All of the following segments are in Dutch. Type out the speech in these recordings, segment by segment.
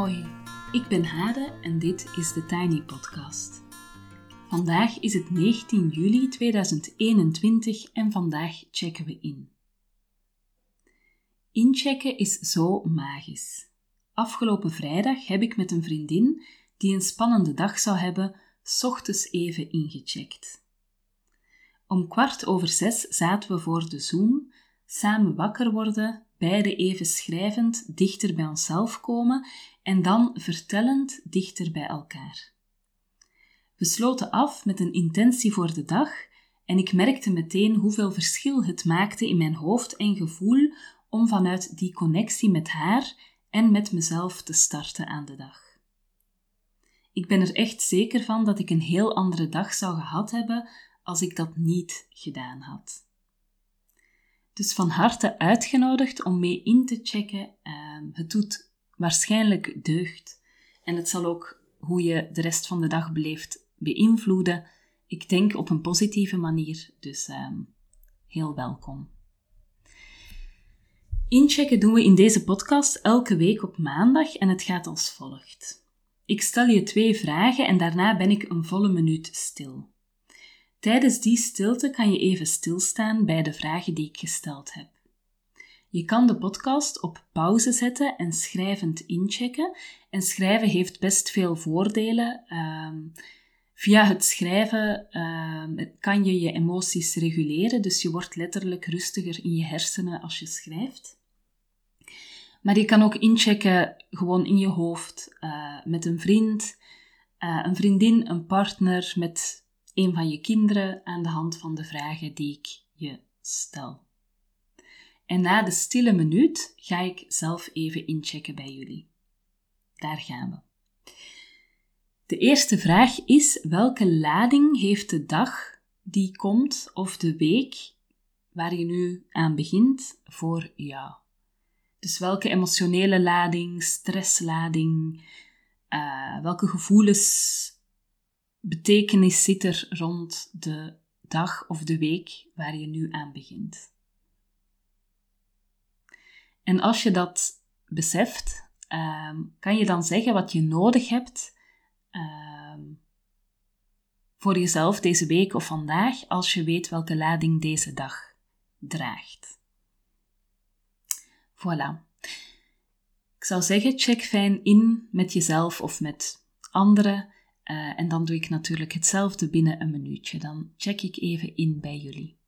Hoi, ik ben Hade en dit is de Tiny Podcast. Vandaag is het 19 juli 2021 en vandaag checken we in. Inchecken is zo magisch. Afgelopen vrijdag heb ik met een vriendin die een spannende dag zou hebben, ochtends even ingecheckt. Om kwart over zes zaten we voor de Zoom, samen wakker worden, beide even schrijvend dichter bij onszelf komen en dan vertellend dichter bij elkaar. We sloten af met een intentie voor de dag en ik merkte meteen hoeveel verschil het maakte in mijn hoofd en gevoel om vanuit die connectie met haar en met mezelf te starten aan de dag. Ik ben er echt zeker van dat ik een heel andere dag zou gehad hebben als ik dat niet gedaan had. Dus van harte uitgenodigd om mee in te checken. Ehm, het doet waarschijnlijk deugd en het zal ook hoe je de rest van de dag beleeft beïnvloeden. Ik denk op een positieve manier, dus ehm, heel welkom. Inchecken doen we in deze podcast elke week op maandag en het gaat als volgt. Ik stel je twee vragen en daarna ben ik een volle minuut stil. Tijdens die stilte kan je even stilstaan bij de vragen die ik gesteld heb. Je kan de podcast op pauze zetten en schrijvend inchecken. En schrijven heeft best veel voordelen. Ehm, via het schrijven ehm, kan je je emoties reguleren, dus je wordt letterlijk rustiger in je hersenen als je schrijft. Maar je kan ook inchecken gewoon in je hoofd, uh, met een vriend, uh, een vriendin, een partner, met een van je kinderen aan de hand van de vragen die ik je stel. En na de stille minuut ga ik zelf even inchecken bij jullie. Daar gaan we. De eerste vraag is: welke lading heeft de dag die komt of de week waar je nu aan begint voor jou? Dus welke emotionele lading, stresslading, uh, welke gevoelens, betekenis zit er rond de dag of de week waar je nu aan begint? En als je dat beseft, uh, kan je dan zeggen wat je nodig hebt uh, voor jezelf deze week of vandaag, als je weet welke lading deze dag draagt. Voilà. Ik zou zeggen, check fijn in met jezelf of met anderen. Uh, en dan doe ik natuurlijk hetzelfde binnen een minuutje. Dan check ik even in bij jullie.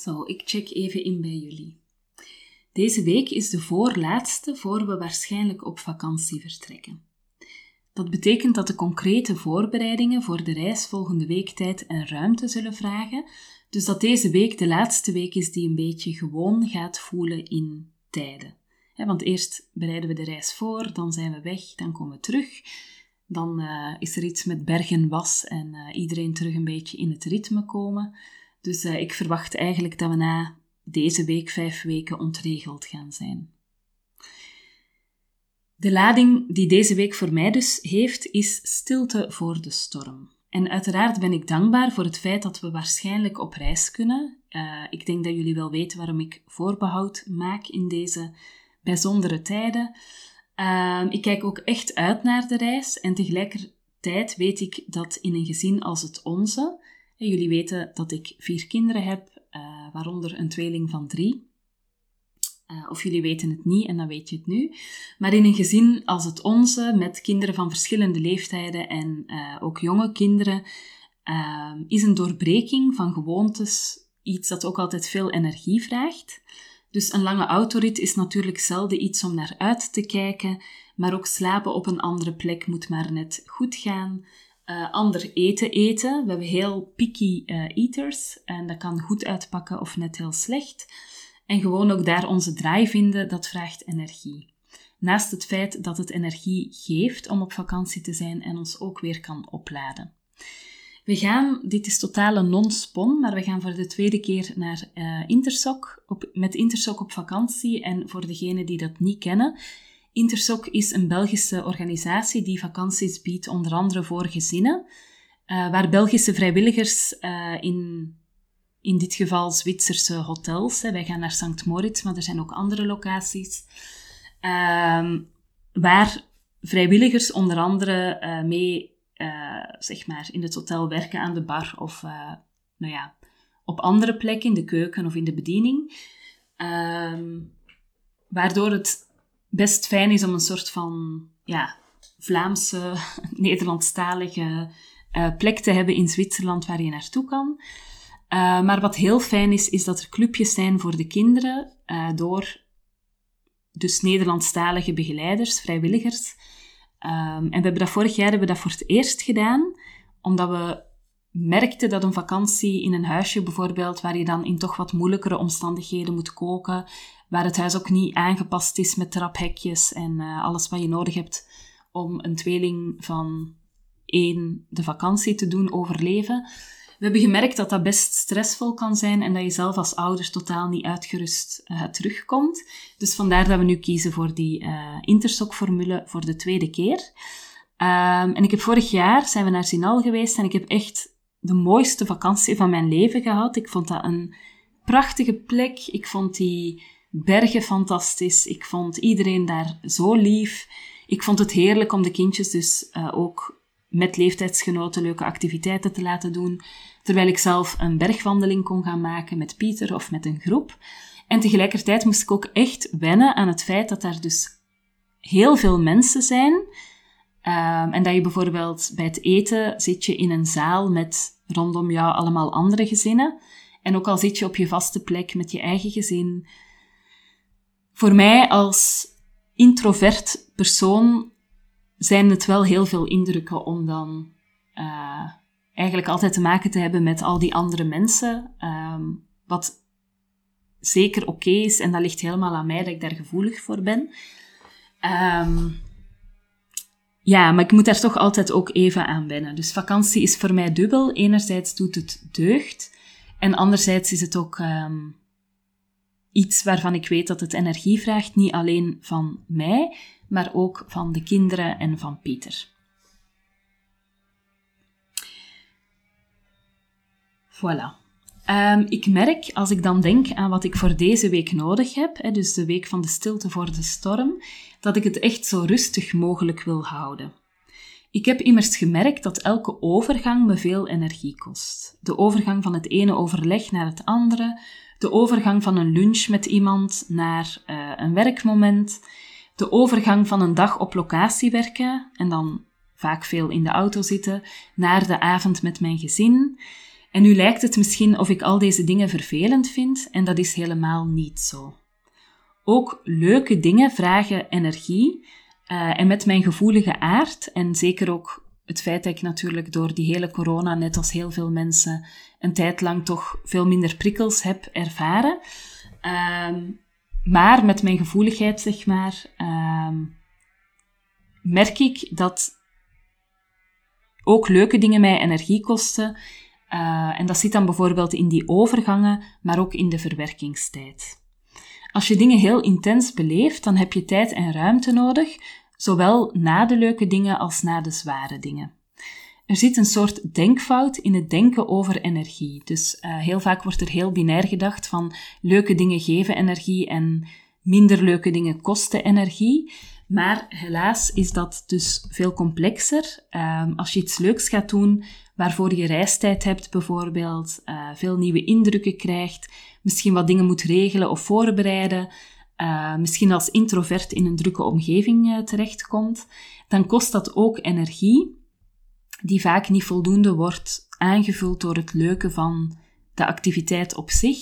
Zo, ik check even in bij jullie. Deze week is de voorlaatste voor we waarschijnlijk op vakantie vertrekken. Dat betekent dat de concrete voorbereidingen voor de reis volgende week tijd en ruimte zullen vragen, dus dat deze week de laatste week is die een beetje gewoon gaat voelen in tijden. want eerst bereiden we de reis voor, dan zijn we weg, dan komen we terug. Dan uh, is er iets met bergen was en uh, iedereen terug een beetje in het ritme komen. Dus uh, ik verwacht eigenlijk dat we na deze week vijf weken ontregeld gaan zijn. De lading die deze week voor mij dus heeft, is stilte voor de storm. En uiteraard ben ik dankbaar voor het feit dat we waarschijnlijk op reis kunnen. Uh, ik denk dat jullie wel weten waarom ik voorbehoud maak in deze bijzondere tijden. Uh, ik kijk ook echt uit naar de reis en tegelijkertijd weet ik dat in een gezin als het onze jullie weten dat ik vier kinderen heb, uh, waaronder een tweeling van drie. Uh, of jullie weten het niet en dan weet je het nu. Maar in een gezin als het onze, met kinderen van verschillende leeftijden en uh, ook jonge kinderen, is een doorbreking van gewoontes iets dat ook altijd veel energie vraagt. Dus een lange autorit is natuurlijk zelden iets om naar uit te kijken, maar ook slapen op een andere plek moet maar net goed gaan. Uh, ander eten eten. We hebben heel picky uh, eaters en dat kan goed uitpakken of net heel slecht. En gewoon ook daar onze draai vinden, dat vraagt energie. Naast het feit dat het energie geeft om op vakantie te zijn en ons ook weer kan opladen. We gaan, dit is totale non-spon, maar we gaan voor de tweede keer naar uh, Intersoc, op, met Intersoc op vakantie. En voor degenen die dat niet kennen, Intersoc is een Belgische organisatie die vakanties biedt, onder andere voor gezinnen, uh, waar Belgische vrijwilligers uh, in, in dit geval Zwitserse hotels, hè, wij gaan naar St. Moritz, maar er zijn ook andere locaties, uh, waar vrijwilligers onder andere mee uh, zeg maar in het hotel werken aan de bar of nou ja, op andere plekken in de keuken of in de bediening. Um, waardoor het best fijn is om een soort van ja, Vlaamse, Nederlandstalige uh, plek te hebben in Zwitserland waar je naartoe kan. maar wat heel fijn is, is dat er clubjes zijn voor de kinderen door dus Nederlandstalige begeleiders, vrijwilligers, Um, en we hebben dat vorig jaar hebben we dat voor het eerst gedaan, omdat we merkten dat een vakantie in een huisje bijvoorbeeld, waar je dan in toch wat moeilijkere omstandigheden moet koken, waar het huis ook niet aangepast is met traphekjes en uh, alles wat je nodig hebt om een tweeling van één de vakantie te doen overleven, we hebben gemerkt dat dat best stressvol kan zijn en dat je zelf als ouders totaal niet uitgerust uh, terugkomt. Dus vandaar dat we nu kiezen voor die uh, Intersoc-formule voor de tweede keer. Um, en ik heb vorig jaar zijn we naar Zinal geweest en ik heb echt de mooiste vakantie van mijn leven gehad. Ik vond dat een prachtige plek. Ik vond die bergen fantastisch. Ik vond iedereen daar zo lief. Ik vond het heerlijk om de kindjes dus uh, ook met leeftijdsgenoten leuke activiteiten te laten doen, terwijl ik zelf een bergwandeling kon gaan maken met Pieter of met een groep. En tegelijkertijd moest ik ook echt wennen aan het feit dat daar dus heel veel mensen zijn. Um, en dat je bijvoorbeeld bij het eten zit je in een zaal met rondom jou allemaal andere gezinnen. En ook al zit je op je vaste plek met je eigen gezin. Voor mij als introvert persoon zijn het wel heel veel indrukken om dan uh, eigenlijk altijd te maken te hebben met al die andere mensen. Um, wat zeker oké is en dat ligt helemaal aan mij dat ik daar gevoelig voor ben. Um, ja, maar ik moet daar toch altijd ook even aan wennen. Dus vakantie is voor mij dubbel. Enerzijds doet het deugd en anderzijds is het ook um, iets waarvan ik weet dat het energie vraagt, niet alleen van mij, maar ook van de kinderen en van Pieter. Voilà. Um, ik merk, als ik dan denk aan wat ik voor deze week nodig heb, hè, dus de week van de stilte voor de storm, dat ik het echt zo rustig mogelijk wil houden. Ik heb immers gemerkt dat elke overgang me veel energie kost. De overgang van het ene overleg naar het andere, de overgang van een lunch met iemand naar uh, een werkmoment, de overgang van een dag op locatie werken en dan vaak veel in de auto zitten, naar de avond met mijn gezin. En nu lijkt het misschien of ik al deze dingen vervelend vind en dat is helemaal niet zo. Ook leuke dingen vragen energie uh, en met mijn gevoelige aard en zeker ook het feit dat ik natuurlijk door die hele corona, net als heel veel mensen, een tijd lang toch veel minder prikkels heb ervaren. Uh, maar met mijn gevoeligheid, zeg maar, uh, merk ik dat ook leuke dingen mij energie kosten. Uh, en dat zit dan bijvoorbeeld in die overgangen, maar ook in de verwerkingstijd. Als je dingen heel intens beleeft, dan heb je tijd en ruimte nodig, zowel na de leuke dingen als na de zware dingen. Er zit een soort denkfout in het denken over energie. Dus uh, heel vaak wordt er heel binair gedacht van leuke dingen geven energie en minder leuke dingen kosten energie. Maar helaas is dat dus veel complexer. Um, als je iets leuks gaat doen, waarvoor je reistijd hebt bijvoorbeeld, uh, veel nieuwe indrukken krijgt, misschien wat dingen moet regelen of voorbereiden, uh, misschien als introvert in een drukke omgeving uh, terechtkomt, dan kost dat ook energie, die vaak niet voldoende wordt aangevuld door het leuke van de activiteit op zich.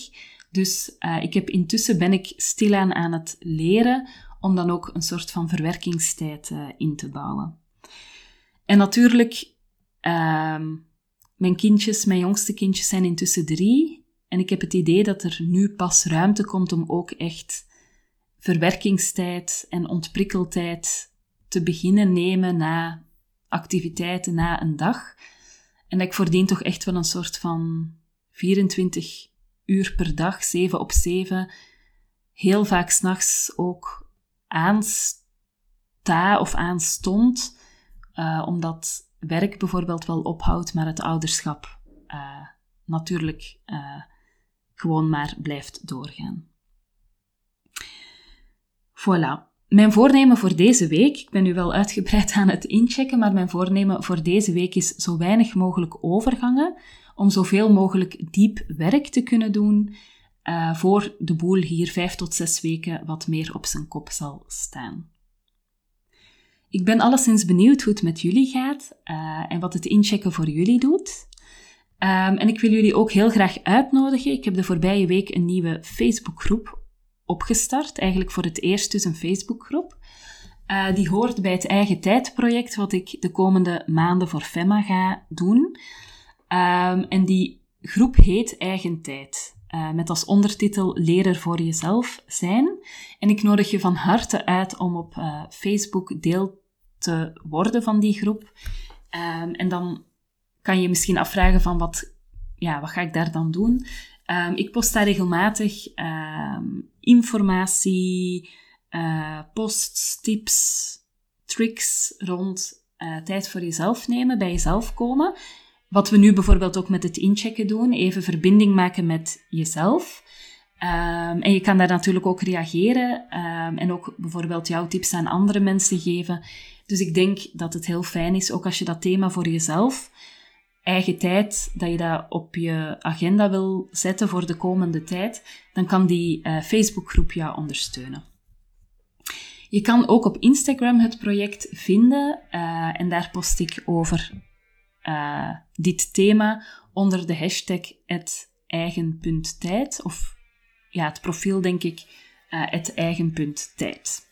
Dus uh, ik heb intussen ben ik stilaan aan het leren om dan ook een soort van verwerkingstijd in te bouwen. En natuurlijk, ehm, mijn kindjes, mijn jongste kindjes zijn intussen drie. En ik heb het idee dat er nu pas ruimte komt om ook echt verwerkingstijd en ontprikkeltijd te beginnen nemen na activiteiten, na een dag. En dat ik voordien toch echt wel een soort van 24 uur per dag, 7 op 7, heel vaak s'nachts ook aansta of aanstond, uh, omdat werk bijvoorbeeld wel ophoudt, maar het ouderschap uh, natuurlijk uh, gewoon maar blijft doorgaan. Voilà. Mijn voornemen voor deze week, ik ben nu wel uitgebreid aan het inchecken, maar mijn voornemen voor deze week is zo weinig mogelijk overgangen, om zoveel mogelijk diep werk te kunnen doen, uh, voor de boel hier vijf tot zes weken wat meer op zijn kop zal staan. Ik ben alleszins benieuwd hoe het met jullie gaat uh, en wat het inchecken voor jullie doet. Um, en ik wil jullie ook heel graag uitnodigen. Ik heb de voorbije week een nieuwe Facebookgroep opgestart. Eigenlijk voor het eerst dus een Facebookgroep. Uh, die hoort bij het eigen tijdproject wat ik de komende maanden voor FEMA ga doen. Um, en die groep heet Eigen Tijd. Uh, met als ondertitel Leren voor jezelf zijn. En ik nodig je van harte uit om op uh, Facebook deel te worden van die groep. Um, en dan kan je misschien afvragen van wat, ja, wat ga ik daar dan doen? Um, ik post daar regelmatig um, informatie, uh, posts, tips, tricks rond uh, tijd voor jezelf nemen, bij jezelf komen. Wat we nu bijvoorbeeld ook met het inchecken doen, even verbinding maken met jezelf. Um, en je kan daar natuurlijk ook reageren en ook bijvoorbeeld jouw tips aan andere mensen geven. Dus ik denk dat het heel fijn is, ook als je dat thema voor jezelf eigen tijd, dat je dat op je agenda wil zetten voor de komende tijd, dan kan die uh, Facebookgroep jou ondersteunen. Je kan ook op Instagram het project vinden uh, en daar post ik over uh, dit thema onder de hashtag eigen.tijd of ja, het profiel denk ik eigen.tijd.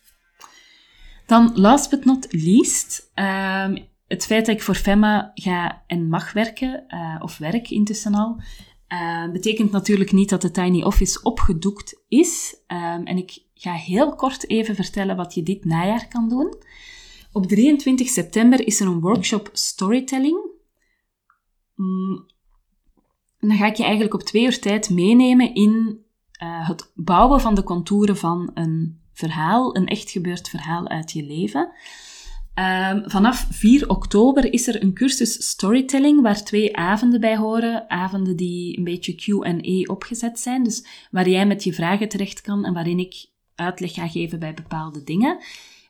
Dan last but not least, um, het feit dat ik voor FEMA ga en mag werken, uh, of werk intussen al, uh, betekent natuurlijk niet dat de Tiny Office opgedoekt is. Um, en ik ga heel kort even vertellen wat je dit najaar kan doen. Op 23 september is er een workshop storytelling. Mm, dan ga ik je eigenlijk op twee uur tijd meenemen in uh, het bouwen van de contouren van een verhaal, een echt gebeurd verhaal uit je leven. Um, vanaf 4 oktober is er een cursus storytelling waar twee avonden bij horen. Avonden die een beetje Q&A opgezet zijn, dus waar jij met je vragen terecht kan en waarin ik uitleg ga geven bij bepaalde dingen.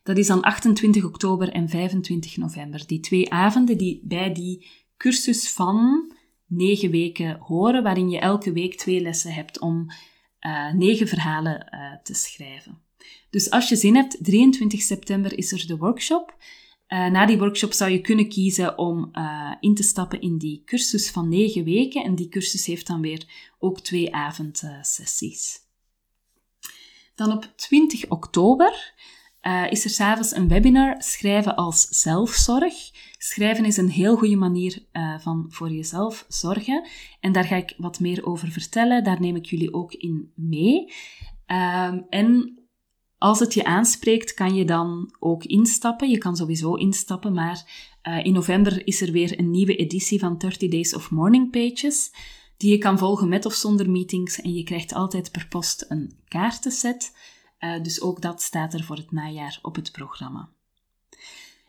Dat is dan 28 oktober en 25 november. Die twee avonden die bij die cursus van 9 weken horen, waarin je elke week twee lessen hebt om uh, negen verhalen uh, te schrijven. Dus als je zin hebt, 23 september is er de workshop. Uh, na die workshop zou je kunnen kiezen om uh, in te stappen in die cursus van 9 weken. En die cursus heeft dan weer ook twee avondsessies. Dan op 20 oktober uh, is er s'avonds een webinar Schrijven als zelfzorg. Schrijven is een heel goede manier van voor jezelf zorgen. En daar ga ik wat meer over vertellen. Daar neem ik jullie ook in mee. Um, en als het je aanspreekt, kan je dan ook instappen. Je kan sowieso instappen, maar uh, in november is er weer een nieuwe editie van 30 Days of Morning Pages, die je kan volgen met of zonder meetings. En je krijgt altijd per post een kaartenset. Uh, dus ook dat staat er voor het najaar op het programma.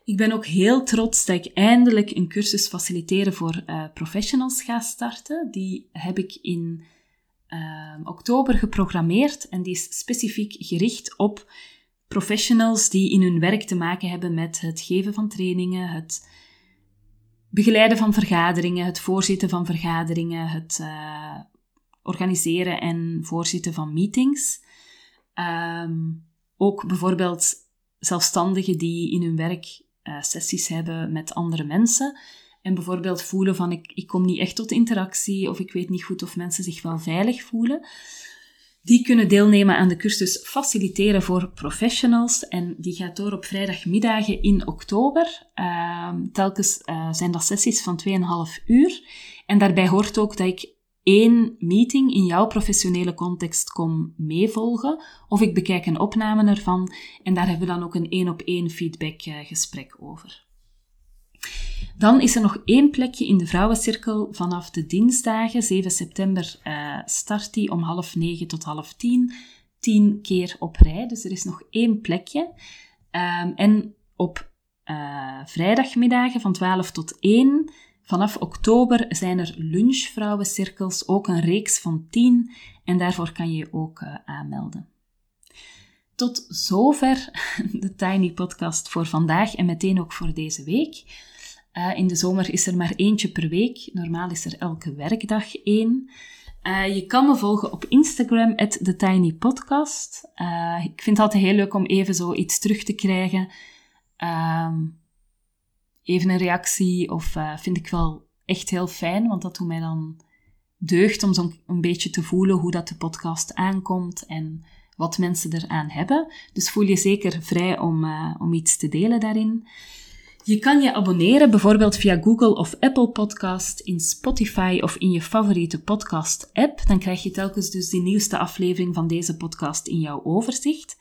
Ik ben ook heel trots dat ik eindelijk een cursus faciliteren voor uh, professionals ga starten. Die heb ik in uh, oktober geprogrammeerd en die is specifiek gericht op professionals die in hun werk te maken hebben met het geven van trainingen, het begeleiden van vergaderingen, het voorzitten van vergaderingen, het uh, organiseren en voorzitten van meetings. Ehm, ook bijvoorbeeld zelfstandigen die in hun werk uh, sessies hebben met andere mensen. En bijvoorbeeld voelen van ik, ik kom niet echt tot interactie of ik weet niet goed of mensen zich wel veilig voelen. Die kunnen deelnemen aan de cursus Faciliteren voor Professionals. En die gaat door op vrijdagmiddagen in oktober. Ehm, telkens uh, zijn dat sessies van 2,5 uur. En daarbij hoort ook dat ik één meeting in jouw professionele context kom meevolgen. Of ik bekijk een opname ervan. En daar hebben we dan ook een één-op-één feedback uh, gesprek over. Dan is er nog één plekje in de vrouwencirkel vanaf de dinsdagen. 7 september uh, start die om half negen tot half tien. Tien keer op rij. Dus er is nog één plekje. Um, en op uh, vrijdagmiddagen van 12 tot 1. Vanaf oktober zijn er lunchvrouwencirkels, ook een reeks van 10. En daarvoor kan je je ook uh, aanmelden. Tot zover de Tiny Podcast voor vandaag en meteen ook voor deze week. Uh, in de zomer is er maar eentje per week. Normaal is er elke werkdag één. Uh, je kan me volgen op Instagram, TheTinyPodcast. Uh, ik vind het altijd heel leuk om even zo iets terug te krijgen. Ehm, even een reactie of vind ik wel echt heel fijn, want dat doet mij dan deugd om zo'n een beetje te voelen hoe dat de podcast aankomt en wat mensen eraan hebben. Dus voel je zeker vrij om, om iets te delen daarin. Je kan je abonneren bijvoorbeeld via Google of Apple Podcast, in Spotify of in je favoriete podcast app. Dan krijg je telkens dus de nieuwste aflevering van deze podcast in jouw overzicht.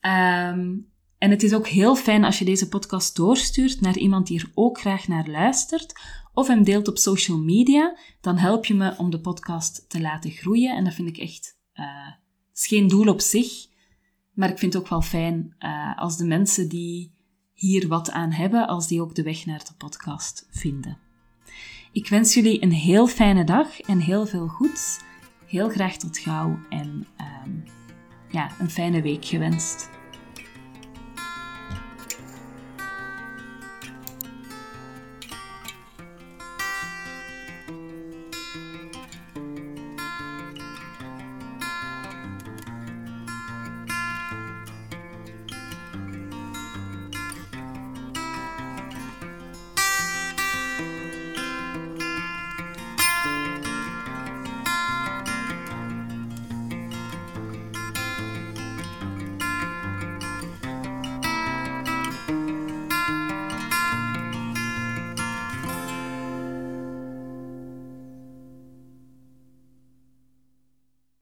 Um, en het is ook heel fijn als je deze podcast doorstuurt naar iemand die er ook graag naar luistert, of hem deelt op social media. Dan help je me om de podcast te laten groeien. En dat vind ik echt, is geen doel op zich, maar ik vind het ook wel fijn uh, als de mensen die hier wat aan hebben als die ook de weg naar de podcast vinden. Ik wens jullie een heel fijne dag en heel veel goeds. Heel graag tot gauw en um, ja, een fijne week gewenst.